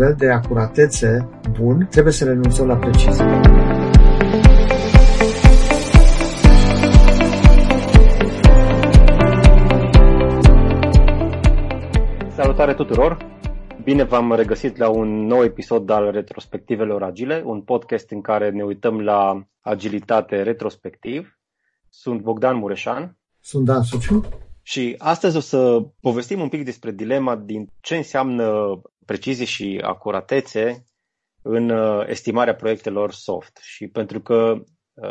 nivel de acuratețe bun, trebuie să renunțăm la precizie. Salutare tuturor! Bine v-am regăsit la un nou episod al Retrospectivelor Agile, un podcast în care ne uităm la agilitate retrospectiv. Sunt Bogdan Mureșan. Sunt Dan Suciu. Și astăzi o să povestim un pic despre dilema din ce înseamnă precizie și acuratețe în uh, estimarea proiectelor soft. Și pentru că Uh,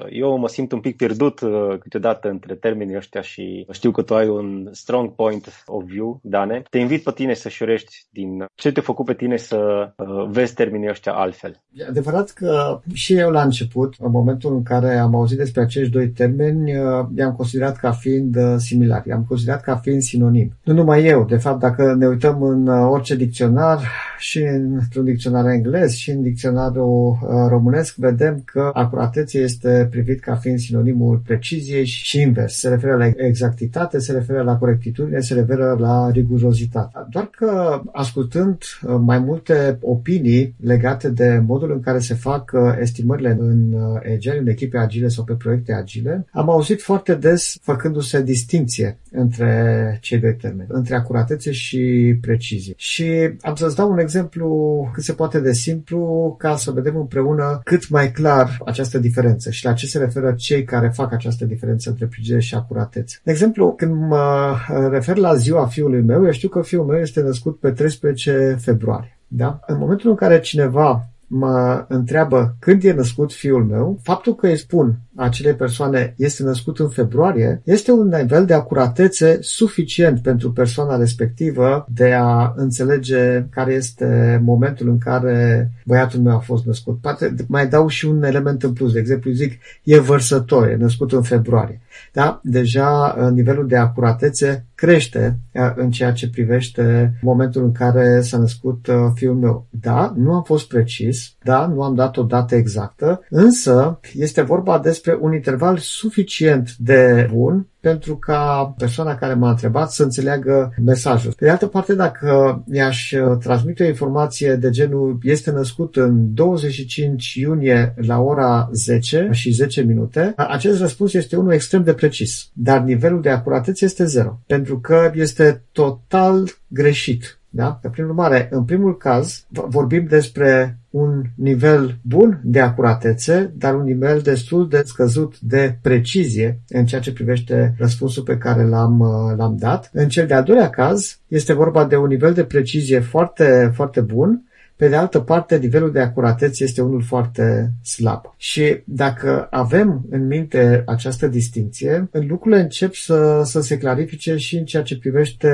eu mă simt un pic pierdut uh, câteodată între termenii ăștia și știu că tu ai un strong point of view, Dane. Te invit pe tine să șurești din ce te-a făcut pe tine să uh, vezi termenii ăștia altfel. E adevărat că și eu la început, în momentul în care am auzit despre acești doi termeni, i-am considerat ca fiind similari, i-am considerat ca fiind sinonim. Nu numai eu, de fapt, dacă ne uităm în orice dicționar, și într-un dicționar englez și în dicționarul românesc, vedem că acuratețe este privit ca fiind sinonimul preciziei și invers. Se referă la exactitate, se referă la corectitudine, se referă la rigurozitate. Doar că ascultând uh, mai multe opinii legate de modul în care se fac uh, estimările în Agile, uh, în echipe agile sau pe proiecte agile, am auzit foarte des făcându-se distinție între cei doi termeni, între acuratețe și precizie. Și am să-ți dau un exemplu cât se poate de simplu ca să vedem împreună cât mai clar această diferență și la ce se referă cei care fac această diferență între precizie și acuratețe. De exemplu, când mă refer la ziua fiului meu, eu știu că fiul meu este născut pe 13 februarie. Da? În momentul în care cineva mă întreabă când e născut fiul meu, faptul că îi spun acelei persoane este născut în februarie, este un nivel de acuratețe suficient pentru persoana respectivă de a înțelege care este momentul în care băiatul meu a fost născut. Poate mai dau și un element în plus. De exemplu, zic, e vărsător, e născut în februarie. Da? Deja uh, nivelul de acuratețe crește uh, în ceea ce privește momentul în care s-a născut uh, fiul meu. Da, nu am fost precis, da, nu am dat o dată exactă, însă este vorba despre un interval suficient de bun pentru ca persoana care m-a întrebat să înțeleagă mesajul. Pe de altă parte, dacă mi-aș uh, transmite o informație de genul este născut în 25 iunie la ora 10 și 10 minute, acest răspuns este unul extrem de precis, dar nivelul de acuratețe este zero, pentru că este total greșit. Da? Prin urmare, în primul caz, vorbim despre un nivel bun de acuratețe, dar un nivel destul de scăzut de precizie în ceea ce privește răspunsul pe care l-am, uh, l-am dat. În cel de-al doilea caz, este vorba de un nivel de precizie foarte, foarte bun, pe de altă parte, nivelul de acuratețe este unul foarte slab. Și dacă avem în minte această distinție, lucrurile încep să, să se clarifice și în ceea ce privește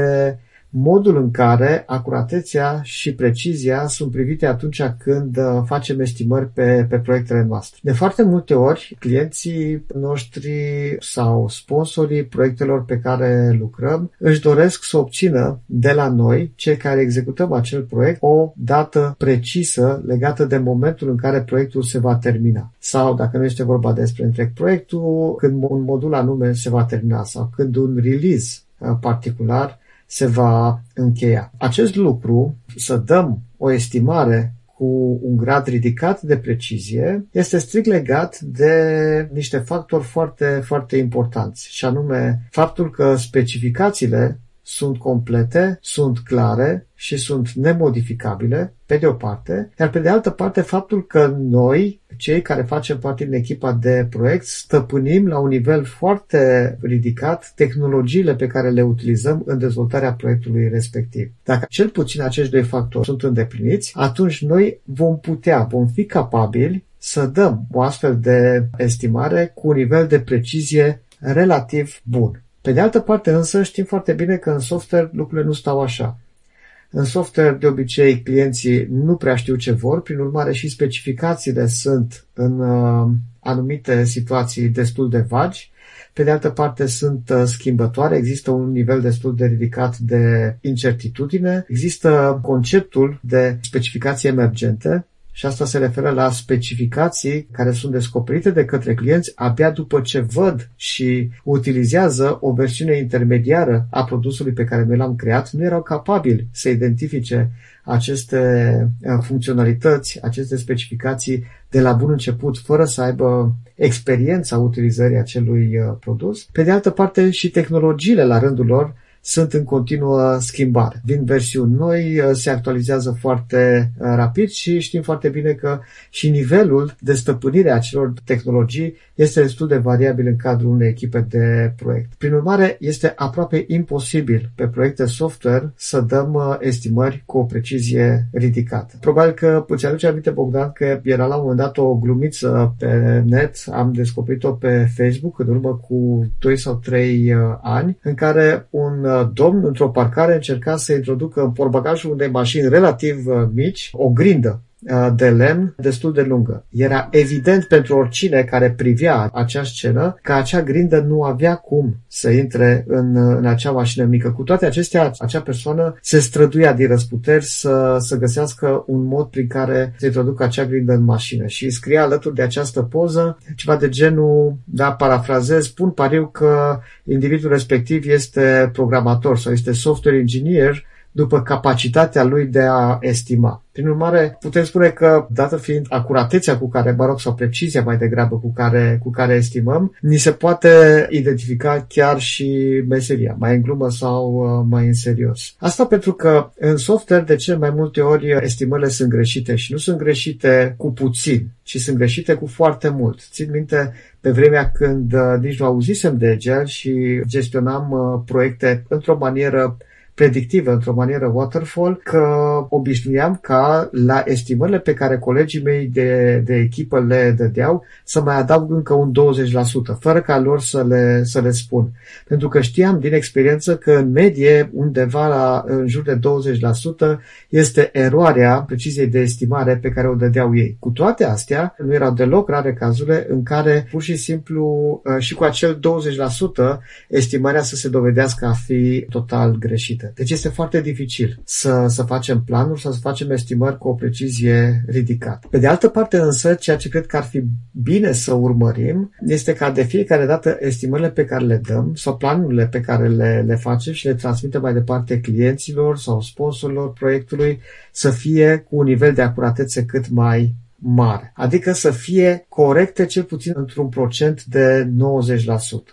modul în care acuratețea și precizia sunt privite atunci când uh, facem estimări pe, pe proiectele noastre. De foarte multe ori, clienții noștri sau sponsorii proiectelor pe care lucrăm își doresc să obțină de la noi, cei care executăm acel proiect, o dată precisă legată de momentul în care proiectul se va termina. Sau, dacă nu este vorba despre întreg proiectul, când un modul anume se va termina sau când un release uh, particular se va încheia. Acest lucru, să dăm o estimare cu un grad ridicat de precizie, este strict legat de niște factori foarte, foarte importanți, și anume faptul că specificațiile sunt complete, sunt clare și sunt nemodificabile, pe de o parte, iar pe de altă parte faptul că noi, cei care facem parte din echipa de proiect, stăpânim la un nivel foarte ridicat tehnologiile pe care le utilizăm în dezvoltarea proiectului respectiv. Dacă cel puțin acești doi factori sunt îndepliniți, atunci noi vom putea, vom fi capabili să dăm o astfel de estimare cu un nivel de precizie relativ bun. Pe de altă parte însă știm foarte bine că în software lucrurile nu stau așa. În software, de obicei, clienții nu prea știu ce vor, prin urmare și specificațiile sunt în uh, anumite situații destul de vagi. Pe de altă parte sunt uh, schimbătoare, există un nivel destul de ridicat de incertitudine, există conceptul de specificații emergente, și asta se referă la specificații care sunt descoperite de către clienți abia după ce văd și utilizează o versiune intermediară a produsului pe care noi l-am creat, nu erau capabili să identifice aceste uh, funcționalități, aceste specificații de la bun început, fără să aibă experiența utilizării acelui uh, produs. Pe de altă parte, și tehnologiile la rândul lor sunt în continuă schimbare. Vin versiuni noi, uh, se actualizează foarte uh, rapid și știm foarte bine că și nivelul de stăpânire a acelor tehnologii este destul de variabil în cadrul unei echipe de proiect. Prin urmare, este aproape imposibil pe proiecte software să dăm uh, estimări cu o precizie ridicată. Probabil că îți aduce aminte, Bogdan, că era la un moment dat o glumiță pe net, am descoperit-o pe Facebook în urmă cu 2 sau 3 ani, în care un domn într-o parcare încerca să introducă în porbagajul unei mașini relativ uh, mici o grindă. uh, de lemn destul de lungă. Era evident pentru oricine care privea acea scenă că acea grindă nu avea cum să intre în, uh, în acea mașină mică. Cu toate acestea, acea persoană se străduia din răsputeri să, să găsească un mod prin care să introducă acea grindă în mașină și scria alături de această poză ceva de genul, da, parafrazez, pun pariu că individul respectiv este programator sau este software engineer după capacitatea lui de a estima. Prin urmare, putem spune că, dată fiind acuratețea cu care, mă rog, sau precizia mai degrabă cu care, cu care estimăm, ni se poate identifica chiar și meseria, mai în glumă sau uh, mai în serios. Asta pentru că în software, de cel mai multe ori, estimările sunt greșite și nu sunt greșite cu puțin, ci sunt greșite cu foarte mult. Țin minte pe vremea când uh, nici nu auzisem de Agile și gestionam uh, proiecte într-o manieră predictivă într-o manieră waterfall, că obișnuiam ca la estimările pe care colegii mei de, de echipă le dădeau să mai adaug încă un 20%, fără ca lor să le, să le spun. Pentru că știam din experiență că în medie undeva la în jur de 20% este eroarea preciziei de estimare pe care o dădeau ei. Cu toate astea, nu erau deloc rare cazurile în care pur și simplu uh, și cu acel 20% estimarea să se dovedească a fi total greșită diferite. Deci este foarte dificil să, să facem planuri sau să facem estimări cu o precizie ridicată. Pe de altă parte însă, ceea ce cred că ar fi bine să urmărim este ca de fiecare dată estimările pe care le dăm sau planurile pe care le, le facem și le transmitem mai departe clienților sau sponsorilor proiectului să fie cu un nivel de acuratețe cât mai mare. Adică să fie corecte cel puțin într-un procent de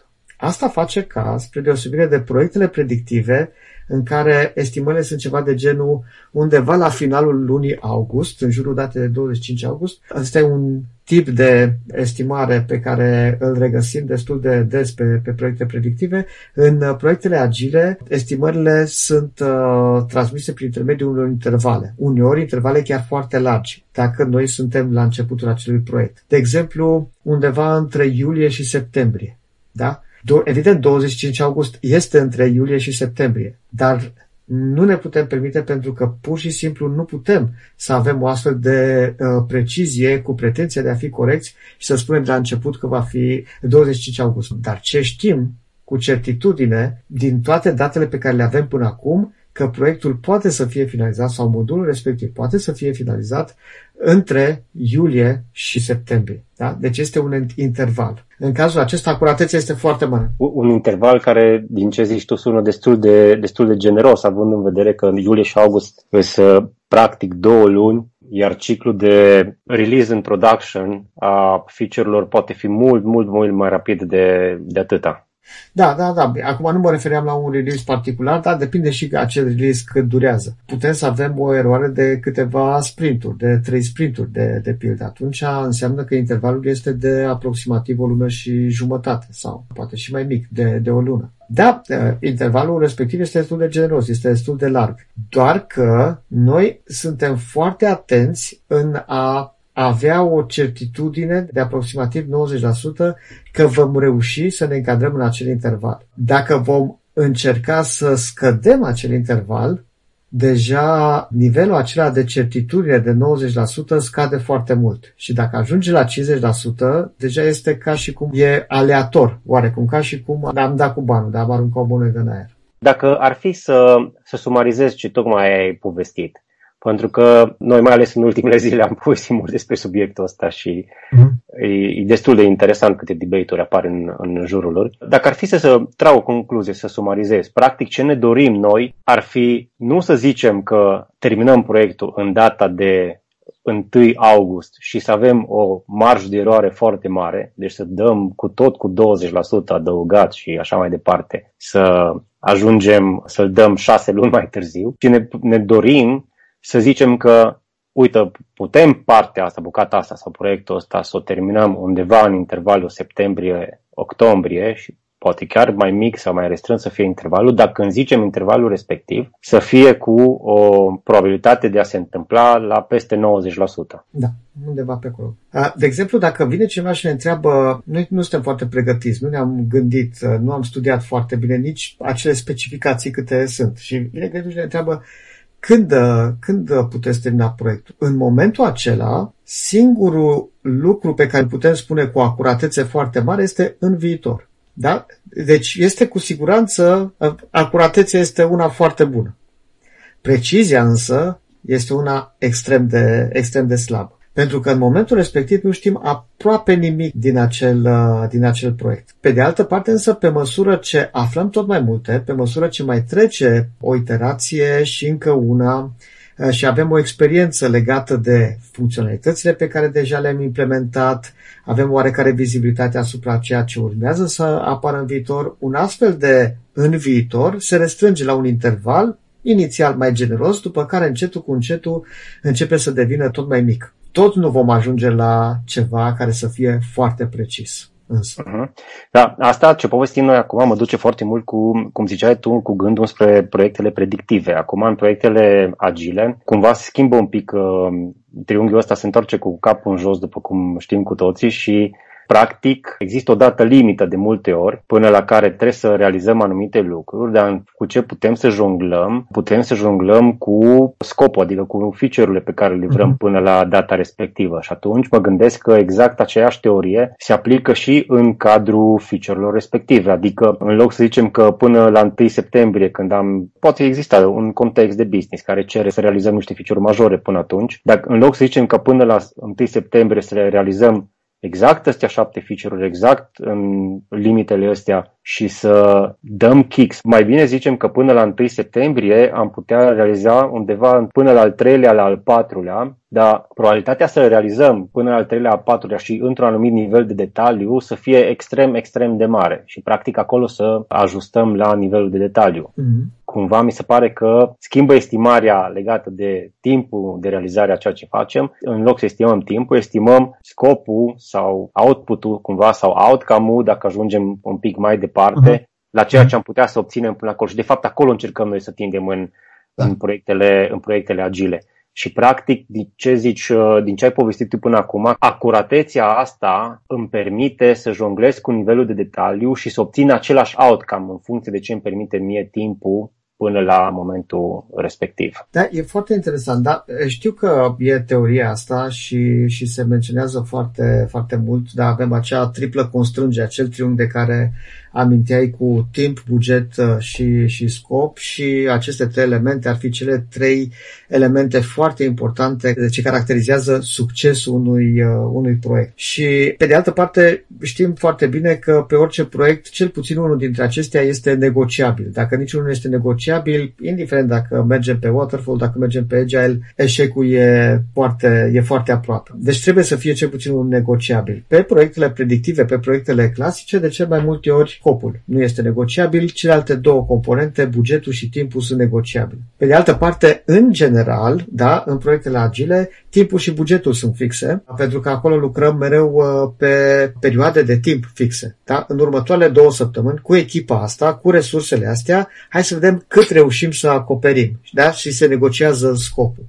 90%. Asta face ca, spre deosebire de proiectele predictive, în care estimările sunt ceva de genul undeva la finalul lunii august, în jurul datei de 25 august. Asta e un tip de estimare pe care îl regăsim destul de des pe, pe proiecte predictive. În proiectele agile, estimările sunt uh, transmise prin intermediul unor intervale. Uneori intervale chiar foarte largi, dacă noi suntem la începutul acelui proiect. De exemplu, undeva între iulie și septembrie. Da? Evident, 25 august este între iulie și septembrie, dar nu ne putem permite pentru că pur și simplu nu putem să avem o astfel de uh, precizie cu pretenția de a fi corecți și să spunem de la început că va fi 25 august. Dar ce știm cu certitudine din toate datele pe care le avem până acum că proiectul poate să fie finalizat sau modulul respectiv poate să fie finalizat între iulie și septembrie. Da? Deci este un interval. În cazul acesta, acuratețea este foarte mare. Un interval care, din ce zici tu, sună destul de, destul de generos, având în vedere că în iulie și august sunt practic două luni, iar ciclul de release în production a feature-urilor poate fi mult, mult, mult mai rapid de, de atâta. Da, da, da. Acum nu mă refeream la un release particular, dar depinde și acel release cât durează. Putem să avem o eroare de câteva sprinturi, de trei sprinturi de, de pildă. Atunci înseamnă că intervalul este de aproximativ o lună și jumătate sau poate și mai mic, de, de o lună. Da, intervalul respectiv este destul de generos, este destul de larg. Doar că noi suntem foarte atenți în a avea o certitudine de aproximativ 90% că vom reuși să ne încadrăm în acel interval. Dacă vom încerca să scădem acel interval, deja nivelul acela de certitudine de 90% scade foarte mult. Și dacă ajunge la 50%, deja este ca și cum e aleator, oarecum, ca și cum am dat cu banul, dar am aruncat o monedă în aer. Dacă ar fi să, să sumarizez ce tocmai ai povestit, pentru că noi, mai ales în ultimele zile, am povestit mult despre subiectul ăsta și uh-huh. e, e destul de interesant câte debate-uri apar în, în jurul lor. Dacă ar fi să, să trag o concluzie, să sumarizez, practic ce ne dorim noi ar fi nu să zicem că terminăm proiectul în data de 1 august și să avem o marjă de eroare foarte mare, deci să dăm cu tot cu 20% adăugat și așa mai departe, să ajungem să-l dăm șase luni mai târziu și ne, ne dorim să zicem că, uite, putem partea asta, bucata asta sau proiectul ăsta să o terminăm undeva în intervalul septembrie-octombrie și poate chiar mai mic sau mai restrâns să fie intervalul, dar când zicem intervalul respectiv, să fie cu o probabilitate de a se întâmpla la peste 90%. Da, undeva pe acolo. De exemplu, dacă vine cineva și ne întreabă, noi nu suntem foarte pregătiți, nu ne-am gândit, nu am studiat foarte bine nici acele specificații câte sunt și vine clientul și ne întreabă, când, când puteți termina proiectul? În momentul acela, singurul lucru pe care putem spune cu acuratețe foarte mare este în viitor. Da? Deci este cu siguranță, acuratețea este una foarte bună. Precizia însă este una extrem de, extrem de slabă. Pentru că în momentul respectiv nu știm aproape nimic din acel, din acel proiect. Pe de altă parte însă, pe măsură ce aflăm tot mai multe, pe măsură ce mai trece o iterație și încă una, Uh, și avem o experiență legată de funcționalitățile pe care deja le-am implementat, avem oarecare vizibilitate asupra ceea ce urmează să apară în viitor. Un astfel de în viitor se restrânge la un interval inițial mai generos, după care încetul cu încetul începe să devină tot mai mic. Tot nu vom ajunge la ceva care să fie foarte precis. Însă. Uh-huh. Da, asta ce povestim noi acum mă duce foarte mult cu, cum ziceai tu, cu gândul spre proiectele predictive. Acum, în proiectele agile, cumva se schimbă un pic uh, triunghiul ăsta, se întoarce cu capul în jos, după cum știm cu toții, și Practic, există o dată limită de multe ori până la care trebuie să realizăm anumite lucruri, dar cu ce putem să jonglăm? Putem să jonglăm cu scopul, adică cu feature-urile pe care le vrem mhm. până la data respectivă. Și atunci mă gândesc că exact aceeași teorie se aplică și în cadrul feature-urilor respective. Adică, în loc să zicem că până la 1 septembrie, când am, poate exista un context de business care cere să realizăm niște feature majore până atunci, dar în loc să zicem că până la 1 septembrie să le realizăm exact astea șapte feature-uri, exact în limitele astea și să dăm kicks. Mai bine zicem că până la 1 septembrie am putea realiza undeva până la al treilea, la al patrulea, dar probabilitatea să realizăm până la al treilea, al patrulea și într-un anumit nivel de detaliu să fie extrem, extrem de mare și practic acolo să ajustăm la nivelul de detaliu. Mm-hmm cumva mi se pare că schimbă estimarea legată de timpul de realizare a ceea ce facem. În loc să estimăm timpul, estimăm scopul sau output-ul cumva sau outcome-ul dacă ajungem un pic mai departe uh-huh. la ceea ce am putea să obținem până acolo. Și de fapt acolo încercăm noi să tindem în, da. în, proiectele, în proiectele agile. Și practic, din ce zici, uh, din ce ai povestit tu până acum, acuratețea asta îmi permite să jonglez cu nivelul de detaliu și să obțin același outcome în funcție de ce îmi permite mie timpul până la momentul respectiv. Da, e foarte interesant. Da, știu că e teoria asta și, și se menționează foarte, foarte mult, dar avem acea triplă constrângere, acel triunghi de care aminteai cu timp, buget uh, și, și scop și aceste trei elemente ar fi cele trei elemente foarte importante ce caracterizează succesul unui, uh, unui proiect. Și pe de altă parte știm foarte bine că pe orice proiect cel puțin unul dintre acestea este negociabil. Dacă niciunul nu este negociabil, indiferent dacă mergem pe waterfall, dacă mergem pe agile, eșecul e foarte, e foarte aproape. Deci trebuie să fie cel puțin un negociabil. Pe proiectele predictive, pe proiectele clasice, de cel mai multe ori scopul nu este negociabil, celelalte două componente, bugetul și timpul, sunt negociabile. Pe de altă parte, în general, da, în proiectele agile, timpul și bugetul sunt fixe, pentru că acolo lucrăm mereu uh, pe perioade de timp fixe. Da? În următoarele două săptămâni, cu echipa asta, cu resursele astea, hai să vedem cât reușim să acoperim da? și se negociază scopul.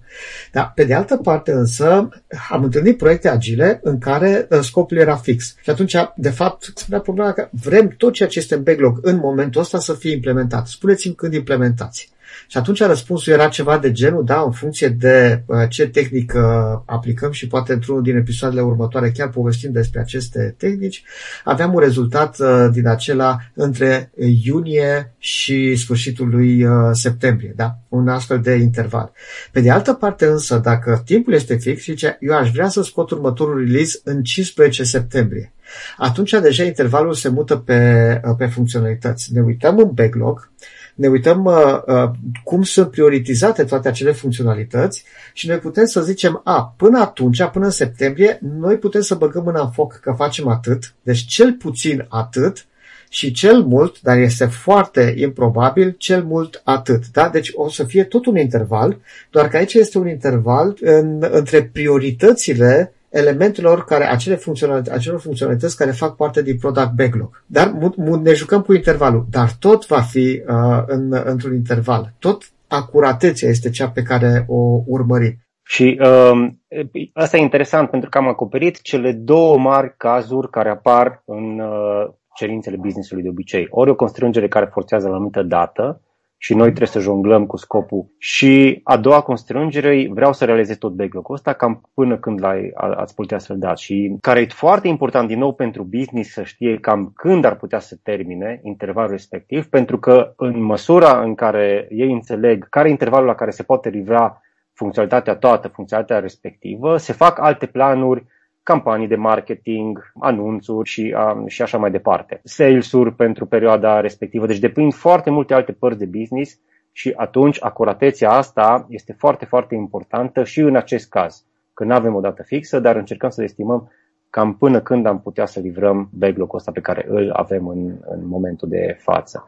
Da? Pe de altă parte însă, am întâlnit proiecte agile în care uh, scopul era fix. Și atunci, de fapt, spunea problema că vrem tot ceea ce este în backlog în momentul ăsta să fie implementat. Spuneți-mi când implementați. Și atunci răspunsul era ceva de genul, da, în funcție de uh, ce tehnică aplicăm și poate într-unul din episoadele următoare chiar povestim despre aceste tehnici, aveam un rezultat uh, din acela între iunie și sfârșitul lui uh, septembrie, da? Un astfel de interval. Pe de altă parte însă, dacă timpul este fix, zice, eu aș vrea să scot următorul release în 15 septembrie. Atunci deja intervalul se mută pe, pe funcționalități. Ne uităm în backlog, ne uităm uh, uh, cum sunt prioritizate toate acele funcționalități și noi putem să zicem, a, până atunci, până în septembrie, noi putem să băgăm mâna în foc că facem atât, deci cel puțin atât, și cel mult, dar este foarte improbabil, cel mult atât. Da? Deci o să fie tot un interval, doar că aici este un interval în, între prioritățile elementelor care, acele funcționalități, acelor funcționalități care fac parte din product backlog. Dar ne jucăm cu intervalul, dar tot va fi uh, în, într-un interval. Tot acuratețea este cea pe care o urmărim. Și uh, asta e interesant pentru că am acoperit cele două mari cazuri care apar în uh, cerințele businessului de obicei. Ori o constrângere care forțează la anumită dată și noi trebuie să jonglăm cu scopul. Și a doua constrângere, vreau să realizez tot backlog-ul ăsta cam până când l-ai, ați putea să-l dați. Și care e foarte important din nou pentru business să știe cam când ar putea să termine intervalul respectiv, pentru că în măsura în care ei înțeleg care e intervalul la care se poate livra funcționalitatea toată, funcționalitatea respectivă, se fac alte planuri campanii de marketing, anunțuri și, um, și așa mai departe. Sales-uri pentru perioada respectivă. Deci depind foarte multe alte părți de business și atunci acuratețea asta este foarte, foarte importantă și în acest caz, că nu avem o dată fixă, dar încercăm să estimăm cam până când am putea să livrăm backlog-ul ăsta pe care îl avem în, în momentul de față.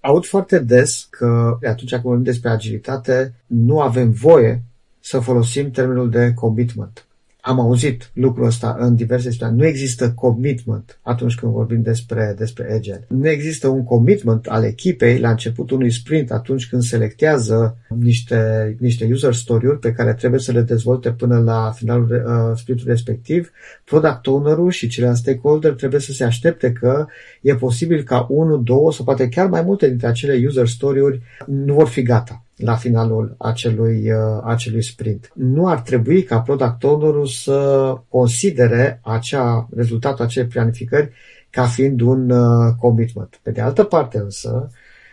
Aud foarte des că atunci când vorbim despre agilitate, nu avem voie să folosim termenul de commitment am auzit lucrul ăsta în diverse situații. Nu există commitment atunci când vorbim despre, despre Agile. Nu există un commitment al echipei la începutul unui sprint atunci când selectează niște, niște user story-uri pe care trebuie să le dezvolte până la finalul uh, sprintului respectiv. Product owner-ul și ceilalți stakeholder trebuie să se aștepte că e posibil ca unul, două sau poate chiar mai multe dintre acele user story-uri nu vor fi gata la finalul acelui, uh, acelui sprint. Nu ar trebui ca product owner să considere acea, rezultatul acelei planificări ca fiind un uh, commitment. Pe de altă parte însă,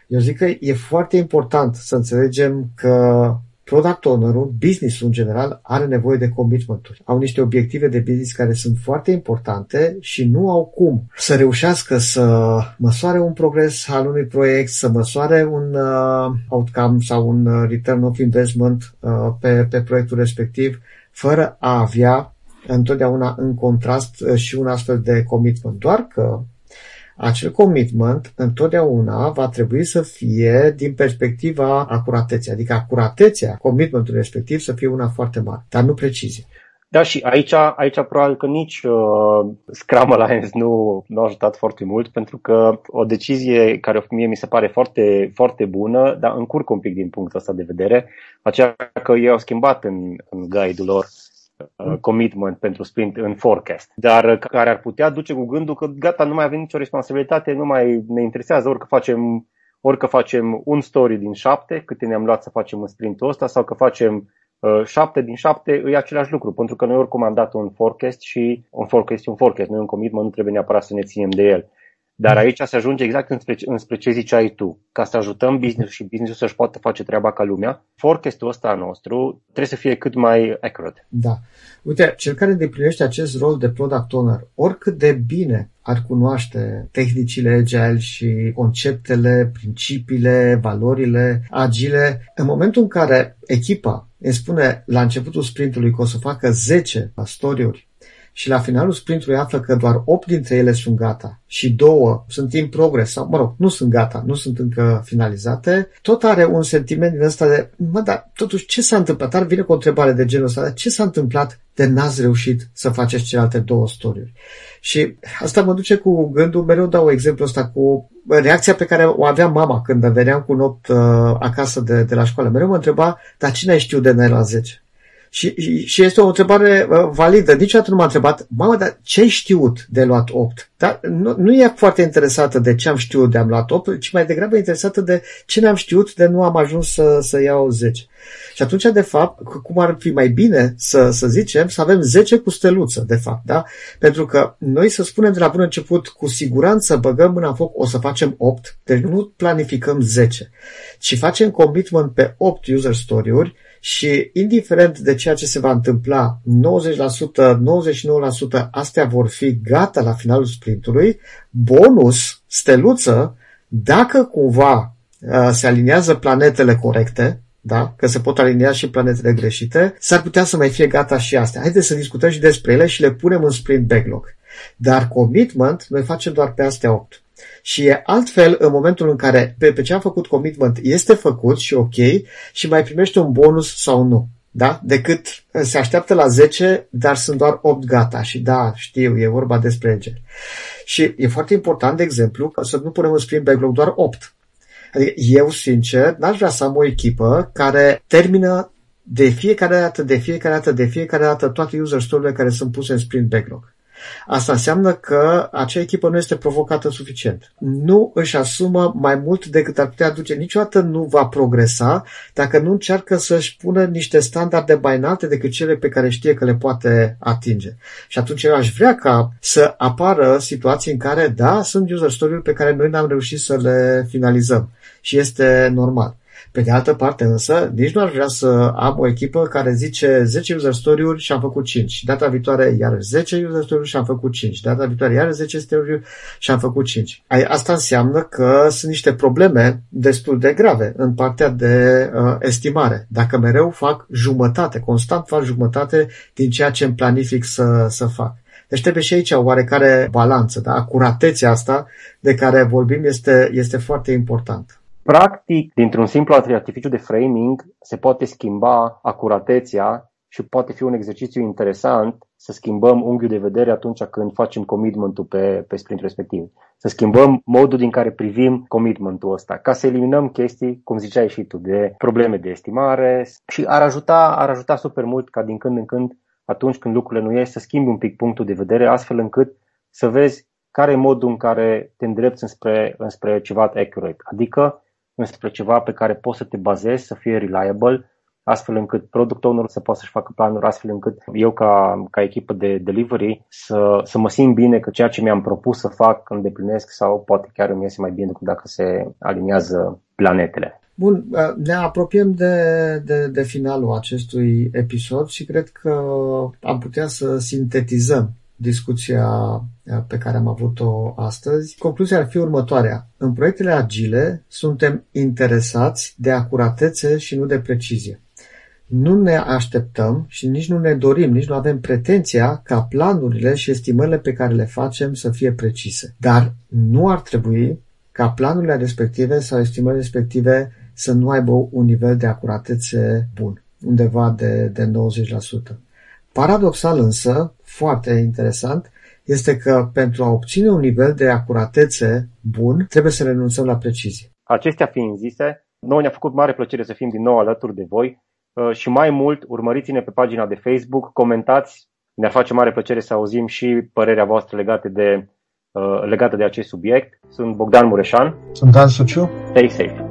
eu zic că e foarte important să înțelegem că product owner-ul, business în general, are nevoie de commitment-uri. Au niște obiective de business care sunt foarte importante și nu au cum să reușească să măsoare un progres al unui proiect, să măsoare un uh, outcome sau un uh, return of investment uh, pe, pe proiectul respectiv, fără a avea întotdeauna în contrast uh, și un astfel de commitment. Doar că acel commitment întotdeauna va trebui să fie din perspectiva acurateței, adică acuratețea commitmentului respectiv să fie una foarte mare, dar nu precizie. Da, și aici, aici probabil că nici uh, Scrum Alliance nu, nu a ajutat foarte mult, pentru că o decizie care mie mi se pare foarte, foarte bună, dar încurcă un pic din punctul ăsta de vedere, aceea că ei au schimbat în, în guide-ul lor Uh, commitment pentru sprint în forecast, dar uh, care ar putea duce cu gândul că gata, nu mai avem nicio responsabilitate, nu mai ne interesează orică facem, orică facem un story din șapte, câte ne-am luat să facem în sprintul ăsta, sau că facem uh, șapte din șapte, e același lucru, pentru că noi oricum am dat un forecast și un forecast e un forecast, noi un commitment nu trebuie neapărat să ne ținem de el. Dar aici se ajunge exact înspre, înspre ce ziceai tu. Ca să ajutăm business și business să-și poată face treaba ca lumea, forecast-ul ăsta nostru trebuie să fie cât mai accurate. Da. Uite, cel care îndeplinește acest rol de product owner, oricât de bine ar cunoaște tehnicile agile și conceptele, principiile, valorile agile, în momentul în care echipa îmi spune la începutul sprintului că o să facă 10 story-uri și la finalul sprintului află că doar 8 dintre ele sunt gata și două sunt in progress sau, mă rog, nu sunt gata, nu sunt încă finalizate, tot are un sentiment din ăsta de, mă, dar totuși ce s-a întâmplat? Ar vine cu o întrebare de genul ăsta, dar ce s-a întâmplat de n-ați reușit să faceți celelalte două story Și asta mă duce cu gândul, mereu dau exemplu ăsta cu reacția pe care o avea mama când veneam cu not uh, acasă de, de la școală. Mereu mă întreba, dar cine ai știu de n la 10? Și, și, și este o întrebare uh, validă. Niciodată nu m-a întrebat, mamă, dar ce ai știut de luat 8? Dar nu, nu e foarte interesată de ce am știut de am luat 8, ci mai degrabă interesată de ce ne-am știut de nu am ajuns să, să iau 10. Și atunci, de fapt, cum ar fi mai bine să, să zicem, să avem 10 cu steluță, de fapt, da? Pentru că noi să spunem de la bun început, cu siguranță băgăm mâna în foc, o să facem 8, deci nu planificăm 10, ci facem commitment pe 8 user story-uri și indiferent de ceea ce se va întâmpla, 90%, 99% astea vor fi gata la finalul sprintului, bonus, steluță, dacă cumva uh, se aliniază planetele corecte, da? că se pot alinia și planetele greșite, s-ar putea să mai fie gata și astea. Haideți să discutăm și despre ele și le punem în sprint backlog. Dar commitment noi facem doar pe astea 8. Și e altfel în momentul în care pe, pe ce am făcut commitment este făcut și ok și mai primește un bonus sau nu. Da? Decât se așteaptă la 10, dar sunt doar 8 gata. Și da, știu, e vorba despre engine. Și e foarte important, de exemplu, să nu punem în sprint backlog doar 8. Adică eu, sincer, n-aș vrea să am o echipă care termină de fiecare dată, de fiecare dată, de fiecare dată toate user story-urile care sunt puse în sprint backlog. Asta înseamnă că acea echipă nu este provocată suficient. Nu își asumă mai mult decât ar putea aduce. Niciodată nu va progresa dacă nu încearcă să-și pună niște standarde mai înalte decât cele pe care știe că le poate atinge. Și atunci eu aș vrea ca să apară situații în care, da, sunt user story-uri pe care noi n-am reușit să le finalizăm. Și este normal. Pe de altă parte însă, nici nu ar vrea să am o echipă care zice 10 user story-uri și am făcut 5. Data viitoare iar 10 user story-uri și am făcut 5. Data viitoare iar 10 story-uri și am făcut 5. Asta înseamnă că sunt niște probleme destul de grave în partea de uh, estimare. Dacă mereu fac jumătate, constant fac jumătate din ceea ce îmi planific să, să fac. Deci trebuie și aici o oarecare balanță. Da? Acuratețea asta de care vorbim este, este foarte importantă. Practic, dintr-un simplu artificiu de framing se poate schimba acuratețea și poate fi un exercițiu interesant să schimbăm unghiul de vedere atunci când facem commitment-ul pe, pe sprint respectiv. Să schimbăm modul din care privim commitment-ul ăsta, ca să eliminăm chestii, cum ziceai și tu, de probleme de estimare și ar ajuta, ar ajuta super mult ca din când în când, atunci când lucrurile nu ies, să schimbi un pic punctul de vedere, astfel încât să vezi care e modul în care te îndrepți înspre, înspre ceva accurate. Adică înspre ceva pe care poți să te bazezi, să fie reliable, astfel încât product owner să poată să-și facă planuri, astfel încât eu ca, ca echipă de delivery să, să mă simt bine că ceea ce mi-am propus să fac îndeplinesc sau poate chiar îmi iese mai bine decât dacă se aliniază planetele. Bun, ne apropiem de, de, de finalul acestui episod și cred că am putea să sintetizăm discuția pe care am avut-o astăzi. Concluzia ar fi următoarea. În proiectele agile suntem interesați de acuratețe și nu de precizie. Nu ne așteptăm și nici nu ne dorim, nici nu avem pretenția ca planurile și estimările pe care le facem să fie precise. Dar nu ar trebui ca planurile respective sau estimările respective să nu aibă un nivel de acuratețe bun, undeva de, de 90%. Paradoxal însă, foarte interesant, este că pentru a obține un nivel de acuratețe bun, trebuie să renunțăm la precizie. Acestea fiind zise, noi ne-a făcut mare plăcere să fim din nou alături de voi uh, și mai mult urmăriți-ne pe pagina de Facebook, comentați, ne-ar face mare plăcere să auzim și părerea voastră legate de, uh, legată de acest subiect. Sunt Bogdan Mureșan. Sunt Dan Suciu. Stay safe!